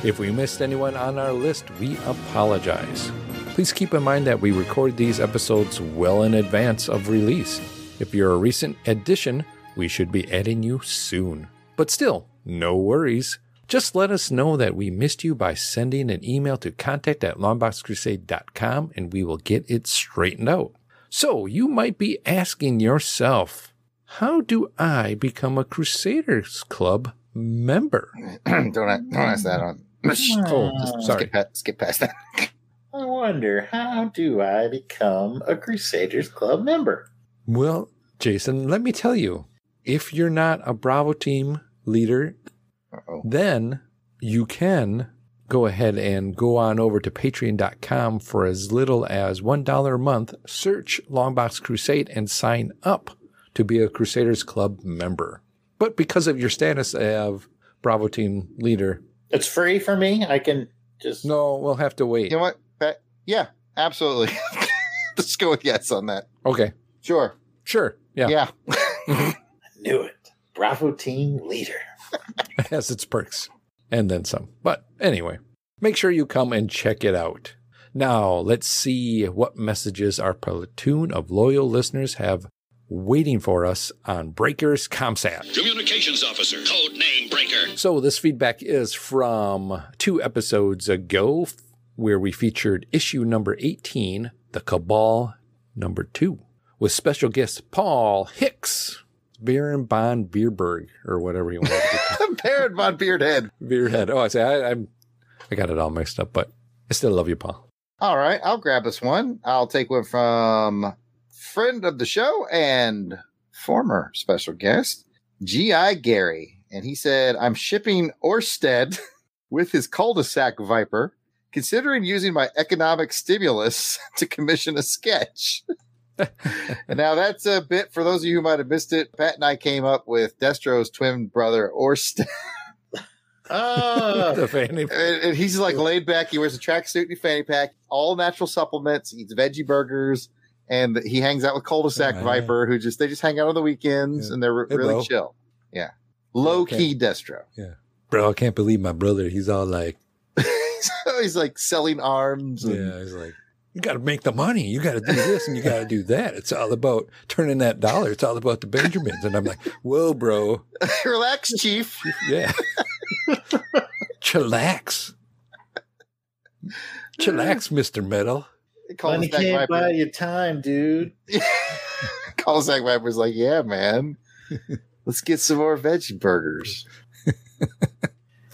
If we missed anyone on our list, we apologize. Please keep in mind that we record these episodes well in advance of release. If you're a recent addition, we should be adding you soon. But still, no worries. Just let us know that we missed you by sending an email to contact at longboxcrusade.com and we will get it straightened out. So you might be asking yourself, how do I become a Crusaders Club member? *clears throat* don't, don't ask that on. Oh, *laughs* sorry. Skip, pa- skip past that. *laughs* I wonder how do I become a Crusaders Club member? Well, Jason, let me tell you, if you're not a Bravo team leader, Uh-oh. then you can go ahead and go on over to patreon.com for as little as $1 a month, search Longbox Crusade and sign up to be a Crusaders Club member. But because of your status of Bravo team leader, It's free for me. I can just no, we'll have to wait. You know what? Pat? Yeah, absolutely. *laughs* Let's go with yes on that. Okay, Sure. sure. Yeah, Yeah. *laughs* I knew it. Bravo team leader. *laughs* it has its perks and then some. But anyway, make sure you come and check it out. Now, let's see what messages our platoon of loyal listeners have waiting for us on Breakers Comsat. Communications Officer. Code name Breaker. So, this feedback is from two episodes ago, where we featured issue number 18, The Cabal number two, with special guest Paul Hicks, Baron von Bierberg, or whatever you want to be. Baron von Beardhead. Beerhead. Oh, I say I, I'm, I got it all mixed up, but I still love you, Paul. All right, I'll grab this one. I'll take one from friend of the show and former special guest, G.I. Gary. And he said, I'm shipping Orsted *laughs* with his cul-de-sac Viper, considering using my economic stimulus *laughs* to commission a sketch. and now that's a bit for those of you who might have missed it. Pat and I came up with Destro's twin brother Orsted. Oh, ah. *laughs* The fanny- And, and he's like laid back. He wears a tracksuit and a fanny pack, all natural supplements, eats veggie burgers, and he hangs out with cul-de-sac Oh. Viper, who just they just hang out on the weekends Yeah. and they're Hey, really bro. chill. Yeah, low Okay. key Destro. Yeah, bro, I can't believe my brother. He's all like, *laughs* so he's like selling arms. And, yeah, he's like, you got to make the money. You got to do this and you got to do that. It's all about turning that dollar. It's all about the Benjamins. And I'm like, whoa, bro. *laughs* Relax, Chief. Yeah. *laughs* Chillax. Chillax, Mr. Metal. money can't buy Viper. you time, dude. Cul-de-sac Viper's like, yeah, man. Let's get some more veggie burgers.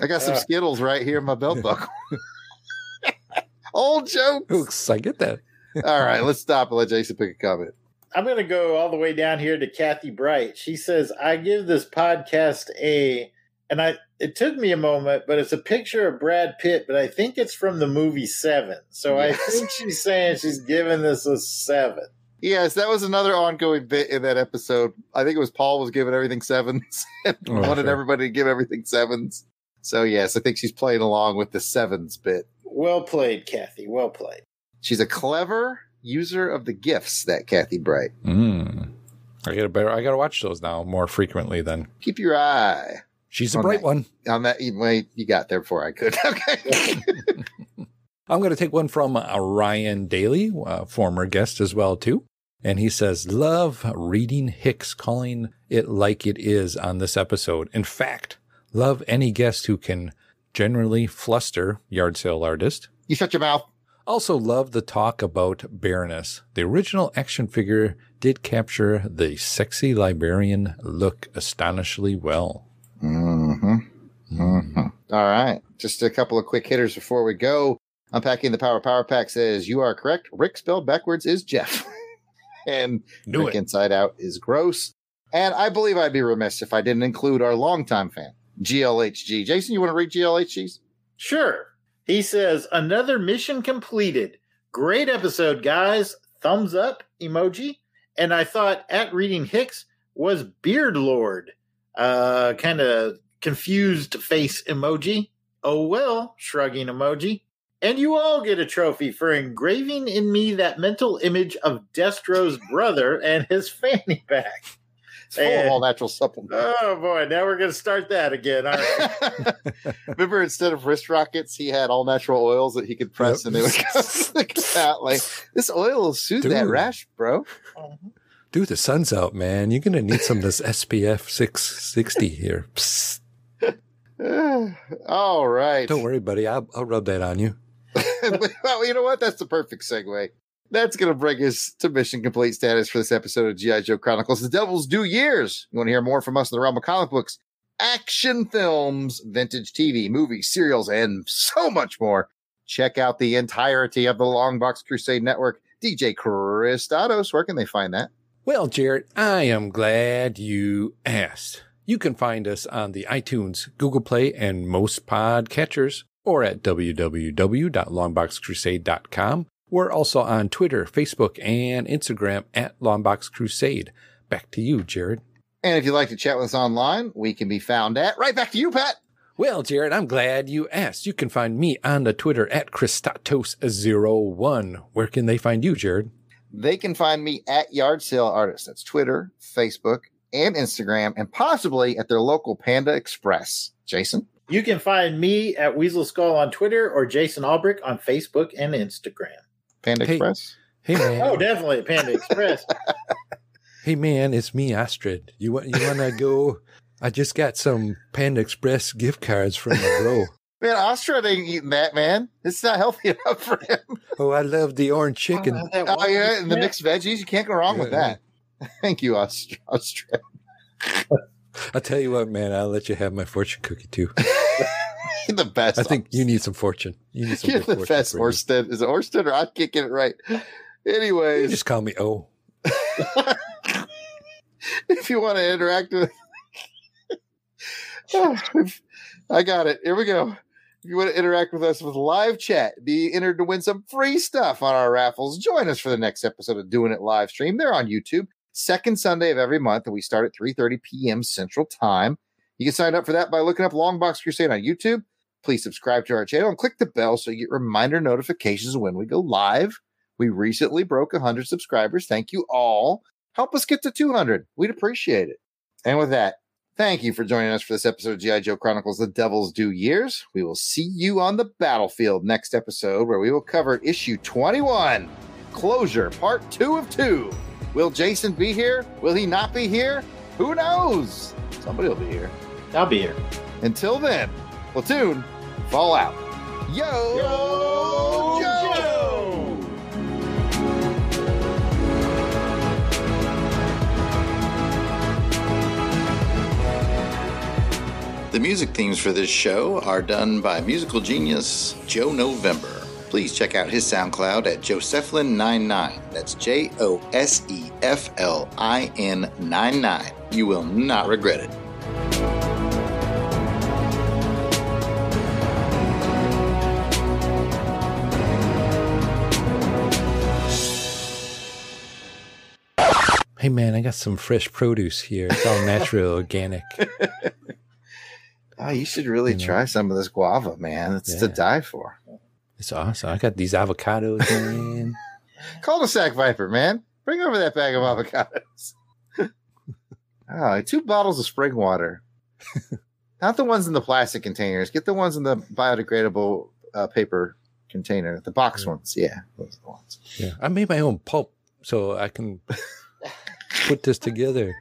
I got some Uh. Skittles right here in my belt *laughs* buckle. *laughs* Old jokes. Oops, I get that. All right, let's *laughs* stop and let Jason pick a comment. I'm going to go all the way down here to Kathy Bright. She says, I give this podcast a, and I, it took me a moment, but it's a picture of Brad Pitt, but I think it's from the movie Seven. So Yes. I think she's saying she's giving this a seven. Yes, that was another ongoing bit in that episode. I think it was Paul was giving everything sevens and Oh, wanted sure. everybody to give everything sevens. So yes, I think she's playing along with the sevens bit. Well played, Kathy. Well played. She's a clever user of the gifts, that Kathy Bright. Mm. I got to better. I got to watch those now more frequently than Keep your eye she's a On bright that. one. on that. Wait, you got there before I could. *laughs* Okay. I'm going to take one from uh, Ryan Daly, uh, former guest as well too. And he says, love reading Hicks calling it like it is on this episode. In fact, love any guest who can generally fluster yard sale artist. you shut your mouth. Also love the talk about Baroness. The original action figure did capture the sexy librarian look astonishingly well. Mm-hmm. Mm-hmm. All right. Just a couple of quick hitters before we go. Unpacking the Power Power Pack says, You are correct. Rick spelled backwards is Jeff. *laughs* and Knew Rick it. Inside Out is gross. And I believe I'd be remiss if I didn't include our longtime fan, GLHG. Jason, you want to read GLHG's? Sure. He says, another mission completed. Great episode, guys. Thumbs up emoji. And I thought at reading Hicks was Beard Lord. Uh, kind of confused face emoji. Oh well, shrugging emoji. And you all get a trophy for engraving in me that mental image of Destro's brother and his fanny pack. It's full of all natural supplements. Oh boy, now we're going to start that again. All right. *laughs* Remember, instead of wrist rockets, he had all natural oils that he could press, Yep. and *laughs* they would come out like this oil will soothe that rash, bro. Mm-hmm. Dude, the sun's out, man. You're going to need some of this SPF 660 here. Psst. *sighs* all right. Don't worry, buddy. I'll, I'll rub that on you. *laughs* well, you know what? That's the perfect segue. That's going to bring us to mission complete status for this episode of G.I. Joe Chronicles. The Devil's Due Years. You want to hear more from us in the realm of comic books, action films, vintage TV, movies, serials, and so much more. Check out the entirety of the Long Box Crusade Network. DJ Chris Datos, where can they find that? Well, Jared, I am glad you asked. You can find us on the iTunes, Google Play, and most podcatchers, or at www.longboxcrusade.com. We're also on Twitter, Facebook, and Instagram at Longbox Crusade. Back to you, Jared. And if you'd like to chat with us online, we can be found at right back to you, Pat. Well, Jared, I'm glad you asked. You can find me on the Twitter at Christatos01. Where can they find you, Jared? They can find me at Yard Sale Artist. That's Twitter, Facebook, and Instagram, and possibly at their local Panda Express. Jason? You can find me at Weasel Skull on Twitter or Jason Albrick on Facebook and Instagram. Panda Hey. Express? Hey, *laughs* man. Oh, definitely Panda Express. *laughs* Hey man, it's me, Astrid. You want you want to go? I just got some Panda Express gift cards from my bro. *laughs* Man, Ostrud ain't eating that, man. It's not healthy enough for him. Oh, I love the orange oh, chicken. Oh, yeah, and the mixed veggies. You can't go wrong with Yeah, that. Thank you, Ostr- Ostrud. I'll tell you what, man. I'll let you have my fortune cookie too. *laughs* The best. I think you need some fortune. You need some You're the fortune best, you. Orsted. Is it Orsted or I can't get it right? You Anyways, just call me O. *laughs* if you want to interact with *laughs* oh, I got it. Here we go. If you want to interact with us with live chat, be entered to win some free stuff on our raffles. Join us for the next episode of Doing It live stream. They're on YouTube, second Sunday of every month, and we start at 3:30 p.m. Central Time. You can sign up for that by looking up Longbox Crusade on YouTube. Please subscribe to our channel and click the bell so you get reminder notifications when we go live. We recently broke 100 subscribers. Thank you all. Help us get to 200. We'd appreciate it. And with that, thank you for joining us for this episode of G.I. Joe Chronicles The Devil's Due Years. We will see you on the battlefield next episode where we will cover issue 21 Closure, part two of two. Will Jason be here? Will he not be here? Who knows? Somebody will be here. I'll be here. Until then, platoon, fall out. Yo, Joe! The music themes for this show are done by musical genius Joe November. Please check out his SoundCloud at Joseflin99. That's J O S E F L I N 99. You will not regret it. Hey, man, I got some fresh produce here. It's all natural, organic. *laughs* Oh, you should really You know? try some of this guava, man. It's to die for. It's awesome. I got these avocados, man. *laughs* Cul-de-sac Viper, man. Bring over that bag of avocados. *laughs* oh, two bottles of spring water. Not the ones in the plastic containers. Get the ones in the biodegradable uh, paper container, the box ones. Yeah, those are the ones. Yeah, I made my own pulp, so I can put this together.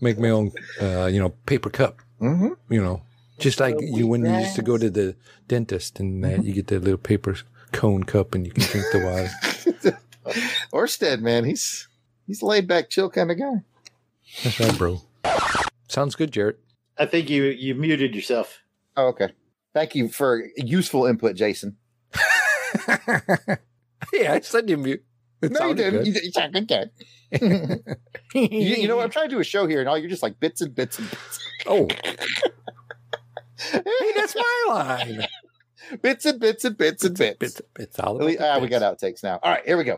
Make my own, uh, you know, paper cup. Mm-hmm. You know, just like you when you used to go to the dentist and uh, you get that little paper cone cup and you can drink the water. *laughs* Orsted, man, he's he's laid back, chill kind of guy. That's right, bro. Sounds good, Jarrett. I think you you muted yourself. Oh, okay. Thank you for useful input, Jason. *laughs* yeah, I said you mute. It no, you didn't. good. You, sounded good. *laughs* you, you know what? I'm trying to do a show here, and all you're just like bits and bits and bits. Oh, *laughs* hey, that's my line. bits and bits and bits and bits. It's, it's all about ah, we got outtakes now. All right, here we go.